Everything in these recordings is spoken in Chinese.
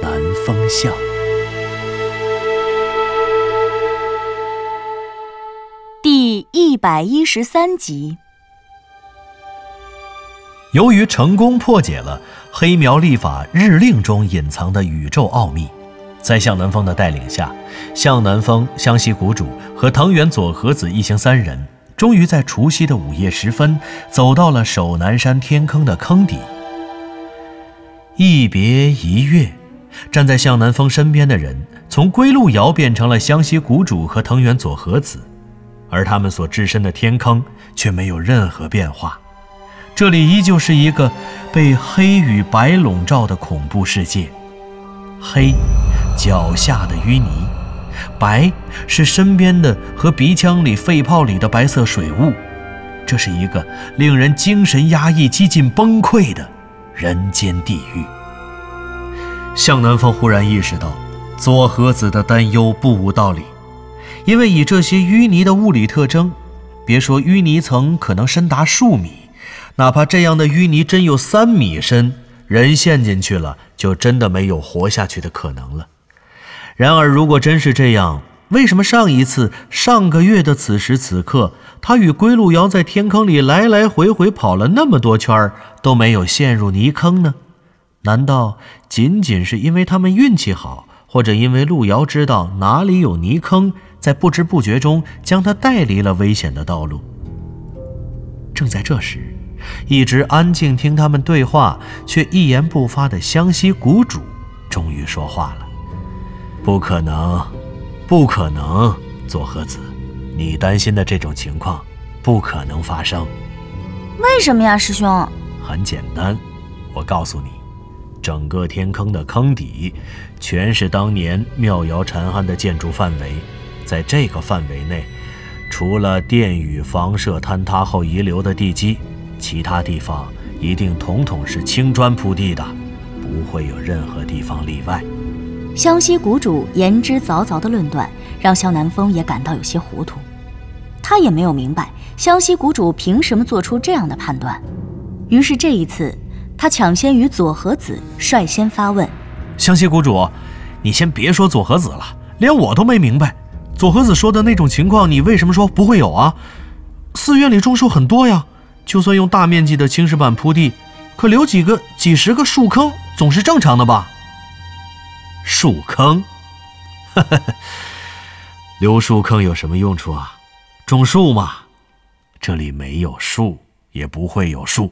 南风巷》。第一百一十三集，由于成功破解了黑苗历法日令中隐藏的宇宙奥秘，在向南风的带领下，向南风、湘西谷主和藤原佐和子一行三人，终于在除夕的午夜时分，走到了守南山天坑的坑底。一别一月，站在向南风身边的人，从归路遥变成了湘西谷主和藤原佐和子，而他们所置身的天坑却没有任何变化。这里依旧是一个被黑与白笼罩的恐怖世界。黑，脚下的淤泥；白，是身边的和鼻腔里、肺泡里的白色水雾。这是一个令人精神压抑、几近崩溃的人间地狱。向南风忽然意识到，左和子的担忧不无道理，因为以这些淤泥的物理特征，别说淤泥层可能深达数米。哪怕这样的淤泥真有三米深，人陷进去了，就真的没有活下去的可能了。然而，如果真是这样，为什么上一次、上个月的此时此刻，他与归路遥在天坑里来来回回跑了那么多圈儿，都没有陷入泥坑呢？难道仅仅是因为他们运气好，或者因为路遥知道哪里有泥坑，在不知不觉中将他带离了危险的道路？正在这时，一直安静听他们对话却一言不发的湘西谷主终于说话了：“不可能，不可能，佐和子，你担心的这种情况不可能发生。为什么呀，师兄？很简单，我告诉你，整个天坑的坑底全是当年妙瑶禅庵的建筑范围，在这个范围内，除了殿宇房舍坍塌后遗留的地基。”其他地方一定统统是青砖铺地的，不会有任何地方例外。湘西谷主言之凿凿的论断，让萧南风也感到有些糊涂。他也没有明白湘西谷主凭什么做出这样的判断。于是这一次，他抢先与佐和子率先发问：“湘西谷主，你先别说佐和子了，连我都没明白，佐和子说的那种情况，你为什么说不会有啊？寺院里种树很多呀。”就算用大面积的青石板铺地，可留几个、几十个树坑总是正常的吧？树坑，留树坑有什么用处啊？种树嘛。这里没有树，也不会有树。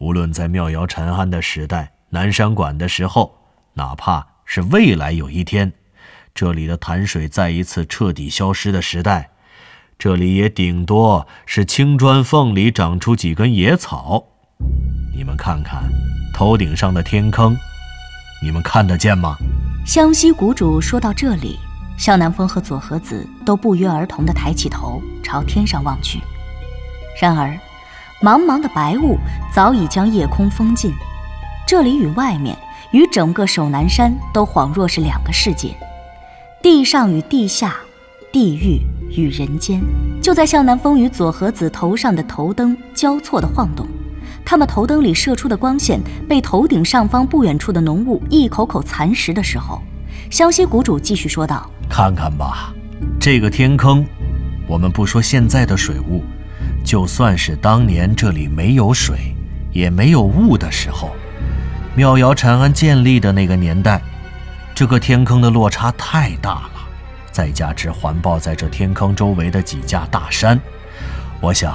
无论在妙瑶禅庵的时代、南山馆的时候，哪怕是未来有一天，这里的潭水再一次彻底消失的时代。这里也顶多是青砖缝里长出几根野草，你们看看头顶上的天坑，你们看得见吗？湘西谷主说到这里，向南风和左和子都不约而同地抬起头朝天上望去。然而，茫茫的白雾早已将夜空封尽，这里与外面、与整个守南山都恍若是两个世界，地上与地下，地狱。与人间，就在向南风与佐和子头上的头灯交错的晃动，他们头灯里射出的光线被头顶上方不远处的浓雾一口口蚕食的时候，湘西谷主继续说道：“看看吧，这个天坑，我们不说现在的水雾，就算是当年这里没有水，也没有雾的时候，妙瑶禅庵建立的那个年代，这个天坑的落差太大了。”再加之环抱在这天坑周围的几架大山，我想，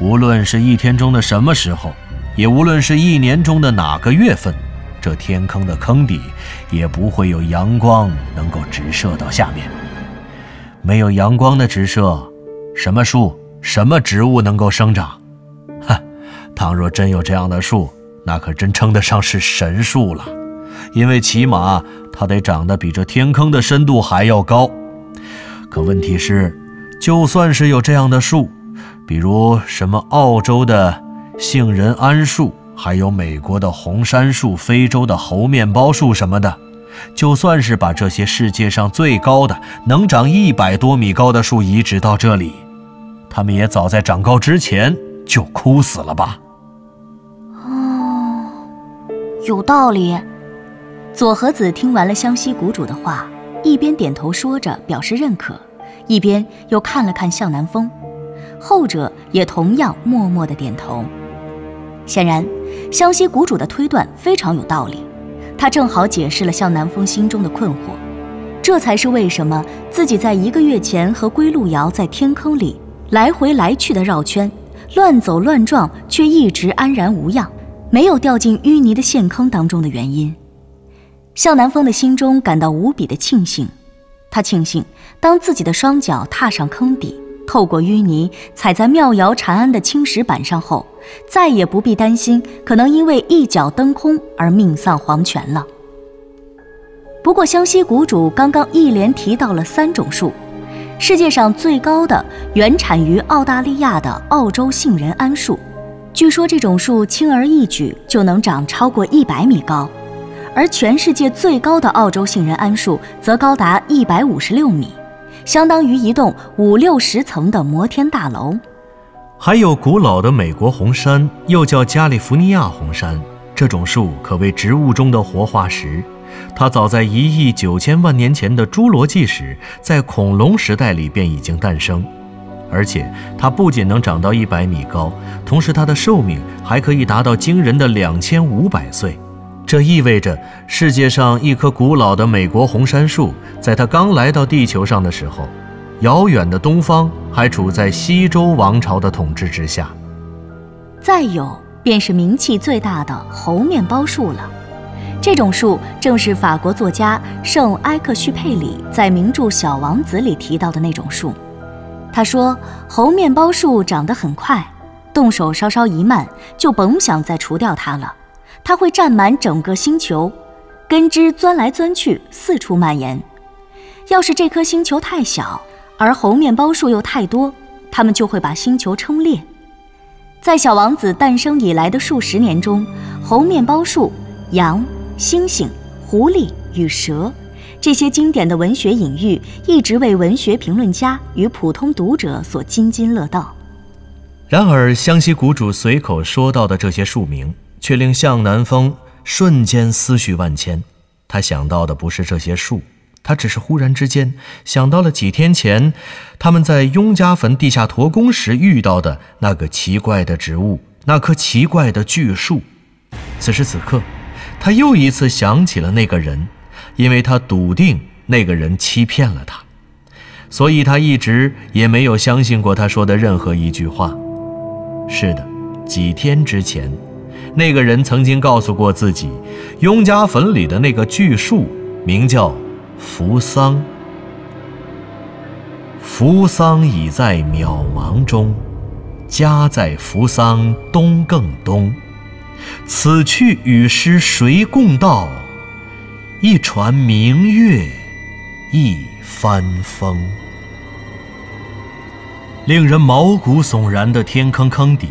无论是一天中的什么时候，也无论是一年中的哪个月份，这天坑的坑底也不会有阳光能够直射到下面。没有阳光的直射，什么树、什么植物能够生长？哼，倘若真有这样的树，那可真称得上是神树了，因为起码。它得长得比这天坑的深度还要高。可问题是，就算是有这样的树，比如什么澳洲的杏仁桉树，还有美国的红杉树、非洲的猴面包树什么的，就算是把这些世界上最高的能长一百多米高的树移植到这里，他们也早在长高之前就枯死了吧？哦，有道理。左和子听完了湘西谷主的话。一边点头说着表示认可，一边又看了看向南风，后者也同样默默的点头。显然，湘西谷主的推断非常有道理，他正好解释了向南风心中的困惑。这才是为什么自己在一个月前和归路遥在天坑里来回来去的绕圈，乱走乱撞，却一直安然无恙，没有掉进淤泥的陷坑当中的原因。向南风的心中感到无比的庆幸，他庆幸当自己的双脚踏上坑底，透过淤泥踩在妙瑶禅庵的青石板上后，再也不必担心可能因为一脚蹬空而命丧黄泉了。不过，湘西谷主刚刚一连提到了三种树，世界上最高的原产于澳大利亚的澳洲杏仁桉树，据说这种树轻而易举就能长超过一百米高。而全世界最高的澳洲杏仁桉树则高达一百五十六米，相当于一栋五六十层的摩天大楼。还有古老的美国红杉，又叫加利福尼亚红杉，这种树可谓植物中的活化石。它早在一亿九千万年前的侏罗纪时，在恐龙时代里便已经诞生，而且它不仅能长到一百米高，同时它的寿命还可以达到惊人的两千五百岁。这意味着，世界上一棵古老的美国红杉树，在它刚来到地球上的时候，遥远的东方还处在西周王朝的统治之下。再有，便是名气最大的猴面包树了。这种树正是法国作家圣埃克叙佩里在名著《小王子》里提到的那种树。他说，猴面包树长得很快，动手稍稍一慢，就甭想再除掉它了。它会占满整个星球，根枝钻来钻去，四处蔓延。要是这颗星球太小，而猴面包树又太多，它们就会把星球撑裂。在小王子诞生以来的数十年中，猴面包树、羊、猩猩、狐狸与蛇这些经典的文学隐喻，一直为文学评论家与普通读者所津津乐道。然而，湘西谷主随口说到的这些树名。却令向南风瞬间思绪万千。他想到的不是这些树，他只是忽然之间想到了几天前他们在雍家坟地下驼宫时遇到的那个奇怪的植物，那棵奇怪的巨树。此时此刻，他又一次想起了那个人，因为他笃定那个人欺骗了他，所以他一直也没有相信过他说的任何一句话。是的，几天之前。那个人曾经告诉过自己，雍家坟里的那个巨树名叫扶桑。扶桑已在渺茫中，家在扶桑东更东。此去与师谁共道？一船明月，一帆风。令人毛骨悚然的天坑坑底，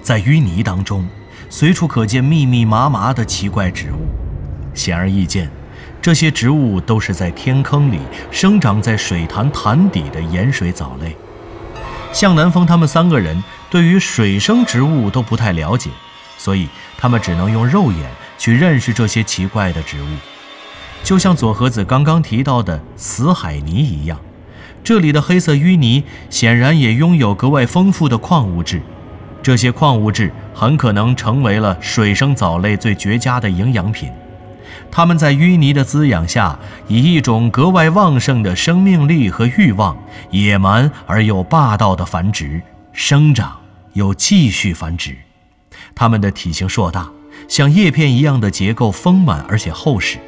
在淤泥当中。随处可见密密麻麻的奇怪植物，显而易见，这些植物都是在天坑里生长在水潭潭底的盐水藻类。向南风他们三个人对于水生植物都不太了解，所以他们只能用肉眼去认识这些奇怪的植物。就像左和子刚刚提到的死海泥一样，这里的黑色淤泥显然也拥有格外丰富的矿物质。这些矿物质很可能成为了水生藻类最绝佳的营养品，它们在淤泥的滋养下，以一种格外旺盛的生命力和欲望，野蛮而又霸道的繁殖、生长又继续繁殖。它们的体型硕大，像叶片一样的结构丰满而且厚实。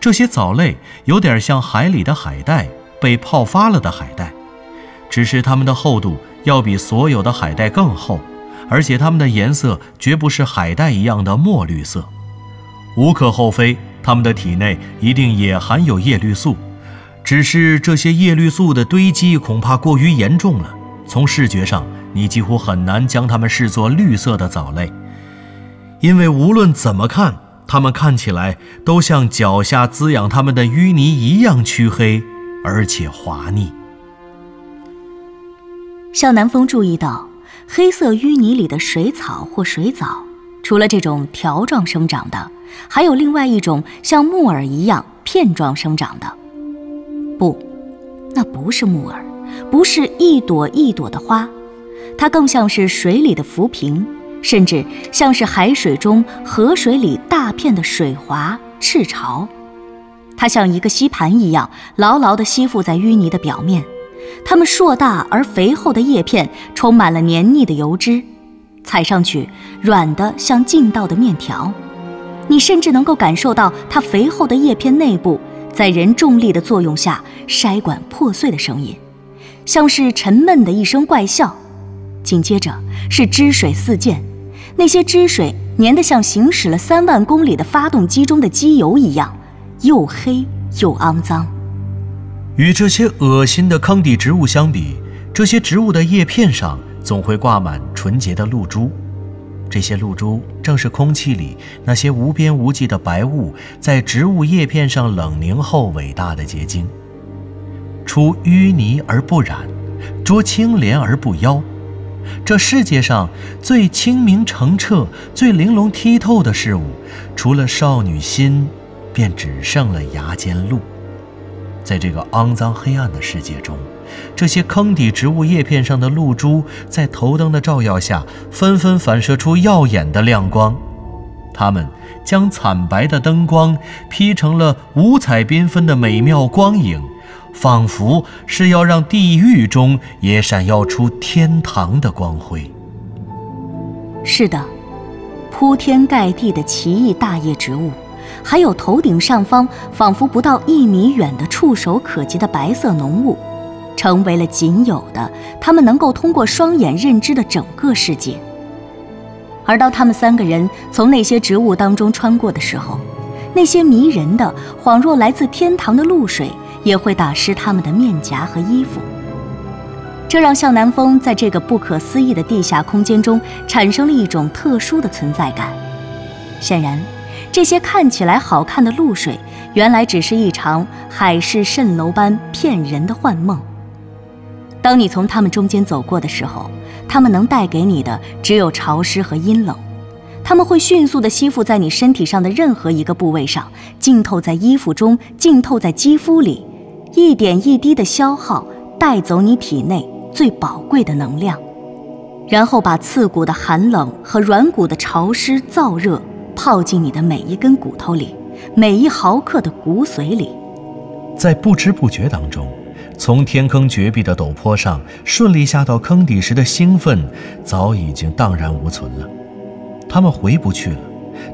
这些藻类有点像海里的海带，被泡发了的海带，只是它们的厚度。要比所有的海带更厚，而且它们的颜色绝不是海带一样的墨绿色。无可厚非，它们的体内一定也含有叶绿素，只是这些叶绿素的堆积恐怕过于严重了。从视觉上，你几乎很难将它们视作绿色的藻类，因为无论怎么看，它们看起来都像脚下滋养它们的淤泥一样黢黑，而且滑腻。向南风注意到，黑色淤泥里的水草或水藻，除了这种条状生长的，还有另外一种像木耳一样片状生长的。不，那不是木耳，不是一朵一朵的花，它更像是水里的浮萍，甚至像是海水中、河水里大片的水华赤潮。它像一个吸盘一样，牢牢地吸附在淤泥的表面。它们硕大而肥厚的叶片充满了黏腻的油脂，踩上去软的像劲道的面条。你甚至能够感受到它肥厚的叶片内部在人重力的作用下筛管破碎的声音，像是沉闷的一声怪笑。紧接着是汁水四溅，那些汁水粘得像行驶了三万公里的发动机中的机油一样，又黑又肮脏。与这些恶心的坑底植物相比，这些植物的叶片上总会挂满纯洁的露珠。这些露珠正是空气里那些无边无际的白雾在植物叶片上冷凝后伟大的结晶。出淤泥而不染，濯清涟而不妖。这世界上最清明澄澈、最玲珑剔透的事物，除了少女心，便只剩了牙尖露。在这个肮脏黑暗的世界中，这些坑底植物叶片上的露珠，在头灯的照耀下，纷纷反射出耀眼的亮光。它们将惨白的灯光劈成了五彩缤纷的美妙光影，仿佛是要让地狱中也闪耀出天堂的光辉。是的，铺天盖地的奇异大叶植物。还有头顶上方仿佛不到一米远的触手可及的白色浓雾，成为了仅有的他们能够通过双眼认知的整个世界。而当他们三个人从那些植物当中穿过的时候，那些迷人的、恍若来自天堂的露水也会打湿他们的面颊和衣服。这让向南风在这个不可思议的地下空间中产生了一种特殊的存在感。显然。这些看起来好看的露水，原来只是一场海市蜃楼般骗人的幻梦。当你从它们中间走过的时候，它们能带给你的只有潮湿和阴冷。它们会迅速地吸附在你身体上的任何一个部位上，浸透在衣服中，浸透在肌肤里，一点一滴的消耗，带走你体内最宝贵的能量，然后把刺骨的寒冷和软骨的潮湿燥热。泡进你的每一根骨头里，每一毫克的骨髓里，在不知不觉当中，从天坑绝壁的陡坡上顺利下到坑底时的兴奋早已经荡然无存了。他们回不去了，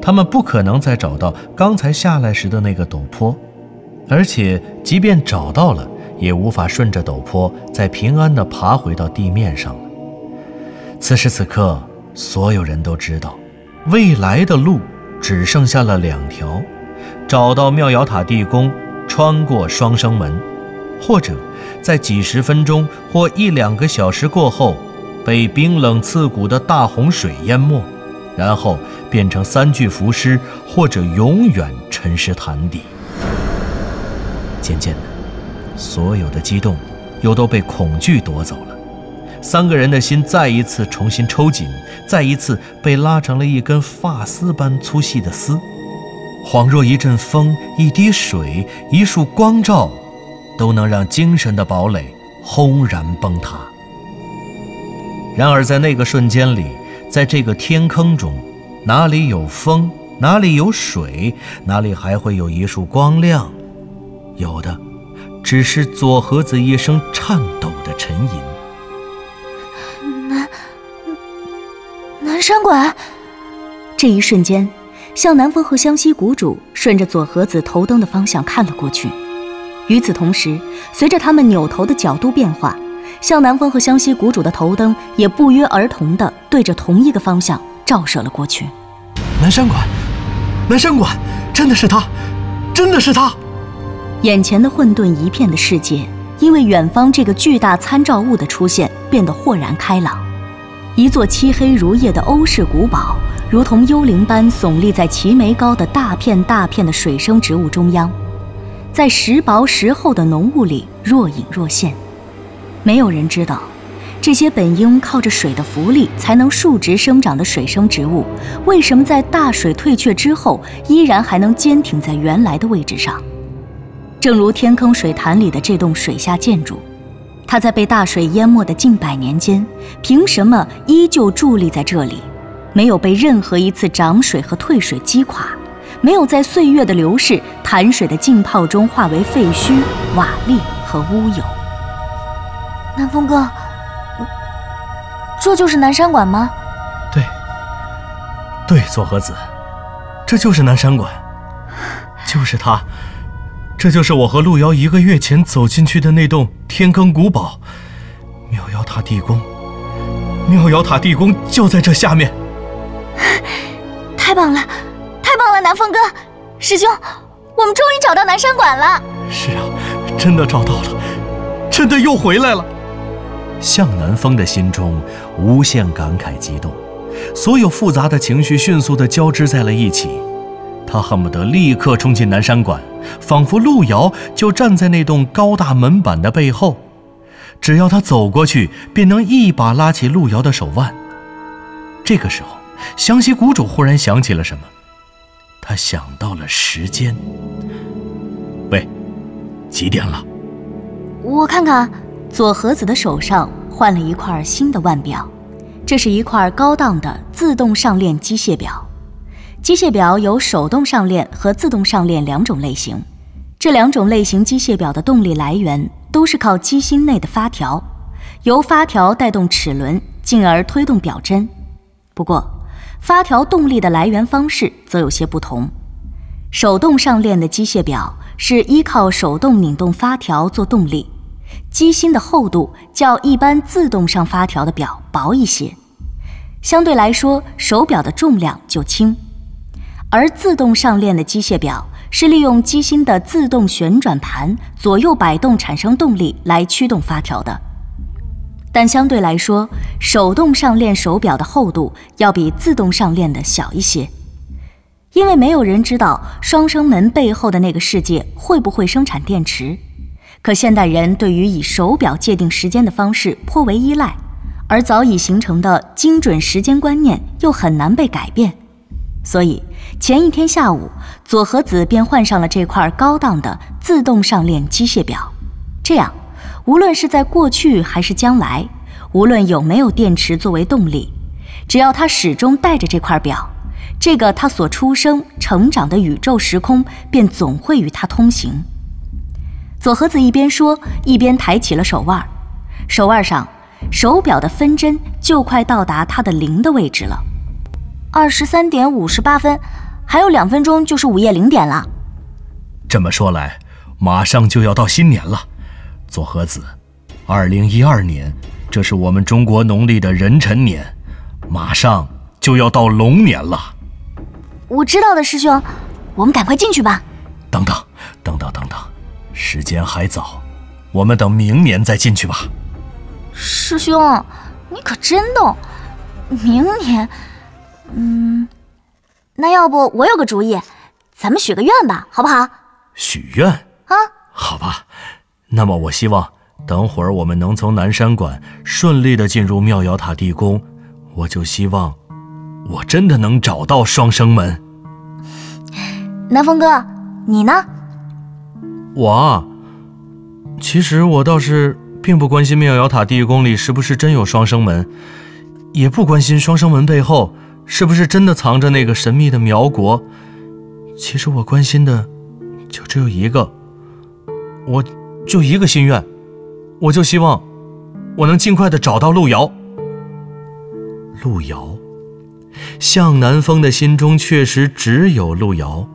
他们不可能再找到刚才下来时的那个陡坡，而且即便找到了，也无法顺着陡坡再平安地爬回到地面上了。此时此刻，所有人都知道。未来的路只剩下了两条：找到妙瑶塔地宫，穿过双生门，或者在几十分钟或一两个小时过后，被冰冷刺骨的大洪水淹没，然后变成三具浮尸，或者永远沉尸潭底。渐渐的，所有的激动又都被恐惧夺走了。三个人的心再一次重新抽紧，再一次被拉成了一根发丝般粗细的丝，恍若一阵风、一滴水、一束光照，都能让精神的堡垒轰然崩塌。然而，在那个瞬间里，在这个天坑中，哪里有风，哪里有水，哪里还会有一束光亮？有的，只是左和子一声颤抖的沉吟。南南山馆，这一瞬间，向南风和湘西谷主顺着左和子头灯的方向看了过去。与此同时，随着他们扭头的角度变化，向南风和湘西谷主的头灯也不约而同的对着同一个方向照射了过去。南山馆，南山馆，真的是他，真的是他！眼前的混沌一片的世界，因为远方这个巨大参照物的出现，变得豁然开朗。一座漆黑如夜的欧式古堡，如同幽灵般耸立在齐眉高的大片大片的水生植物中央，在时薄时厚的浓雾里若隐若现。没有人知道，这些本应靠着水的浮力才能竖直生长的水生植物，为什么在大水退却之后，依然还能坚挺在原来的位置上。正如天坑水潭里的这栋水下建筑。它在被大水淹没的近百年间，凭什么依旧伫立在这里，没有被任何一次涨水和退水击垮，没有在岁月的流逝、潭水的浸泡中化为废墟、瓦砾和乌有？南风哥，这就是南山馆吗？对，对，左和子，这就是南山馆，就是他。这就是我和路遥一个月前走进去的那栋天坑古堡，妙瑶塔地宫。妙瑶塔地宫就在这下面。太棒了，太棒了，南风哥，师兄，我们终于找到南山馆了。是啊，真的找到了，真的又回来了。向南风的心中无限感慨激动，所有复杂的情绪迅速地交织在了一起。他恨不得立刻冲进南山馆，仿佛路遥就站在那栋高大门板的背后，只要他走过去，便能一把拉起路遥的手腕。这个时候，湘西谷主忽然想起了什么，他想到了时间。喂，几点了？我看看，左和子的手上换了一块新的腕表，这是一块高档的自动上链机械表。机械表有手动上链和自动上链两种类型，这两种类型机械表的动力来源都是靠机芯内的发条，由发条带动齿轮，进而推动表针。不过，发条动力的来源方式则有些不同。手动上链的机械表是依靠手动拧动发条做动力，机芯的厚度较一般自动上发条的表薄一些，相对来说手表的重量就轻。而自动上链的机械表是利用机芯的自动旋转盘左右摆动产生动力来驱动发条的，但相对来说，手动上链手表的厚度要比自动上链的小一些，因为没有人知道双生门背后的那个世界会不会生产电池。可现代人对于以手表界定时间的方式颇为依赖，而早已形成的精准时间观念又很难被改变。所以前一天下午，左和子便换上了这块高档的自动上链机械表。这样，无论是在过去还是将来，无论有没有电池作为动力，只要他始终带着这块表，这个他所出生、成长的宇宙时空便总会与他通行。左和子一边说，一边抬起了手腕，手腕上手表的分针就快到达他的零的位置了。二十三点五十八分，还有两分钟就是午夜零点了。这么说来，马上就要到新年了。左和子，二零一二年，这是我们中国农历的壬辰年，马上就要到龙年了。我知道的，师兄，我们赶快进去吧。等等，等等，等等，时间还早，我们等明年再进去吧。师兄，你可真逗，明年。嗯，那要不我有个主意，咱们许个愿吧，好不好？许愿啊？好吧，那么我希望等会儿我们能从南山馆顺利的进入妙瑶塔地宫，我就希望我真的能找到双生门。南风哥，你呢？我啊，其实我倒是并不关心妙瑶塔地宫里是不是真有双生门，也不关心双生门背后。是不是真的藏着那个神秘的苗国？其实我关心的就只有一个，我就一个心愿，我就希望我能尽快的找到路遥。路遥，向南风的心中确实只有路遥。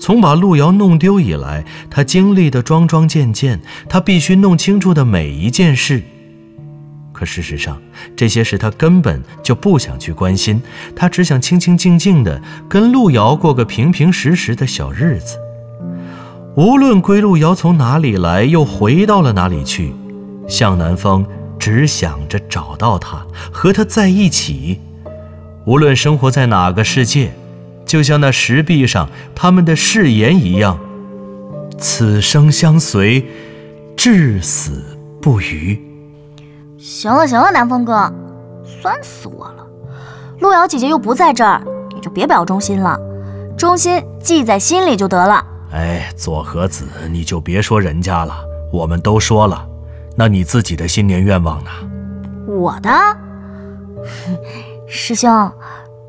从把路遥弄丢以来，他经历的桩桩件件，他必须弄清楚的每一件事。可事实上，这些事他根本就不想去关心，他只想清清静静的跟路遥过个平平实实的小日子。无论归路遥从哪里来，又回到了哪里去，向南风只想着找到他，和他在一起。无论生活在哪个世界，就像那石壁上他们的誓言一样，此生相随，至死不渝。行了行了，南风哥，酸死我了！路遥姐姐又不在这儿，你就别表忠心了，忠心记在心里就得了。哎，左和子，你就别说人家了，我们都说了。那你自己的新年愿望呢？我的，师兄，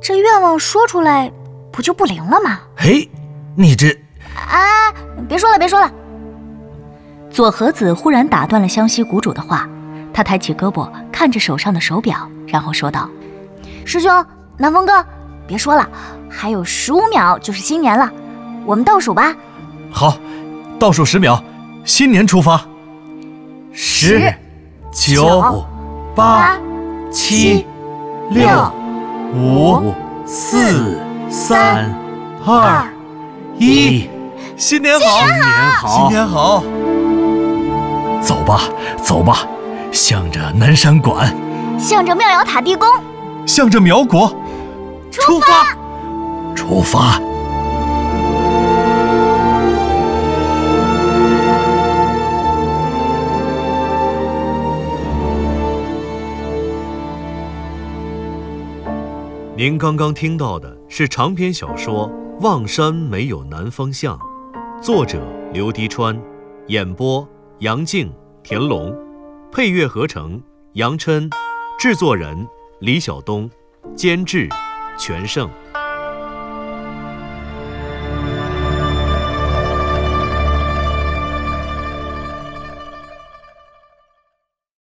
这愿望说出来不就不灵了吗？嘿，你这……啊，别说了，别说了。左和子忽然打断了湘西谷主的话，他抬起胳膊看着手上的手表，然后说道：“师兄，南风哥，别说了，还有十五秒就是新年了，我们倒数吧。”好，倒数十秒，新年出发。十、九、八、七、六、五、四、三、二、一，新年好！新年好！新年好！走吧，走吧，向着南山馆，向着妙瑶塔地宫，向着苗国，出发！出发！您刚刚听到的是长篇小说《望山没有南方向》，作者刘迪川，演播杨静、田龙，配乐合成杨琛，制作人李晓东，监制全胜。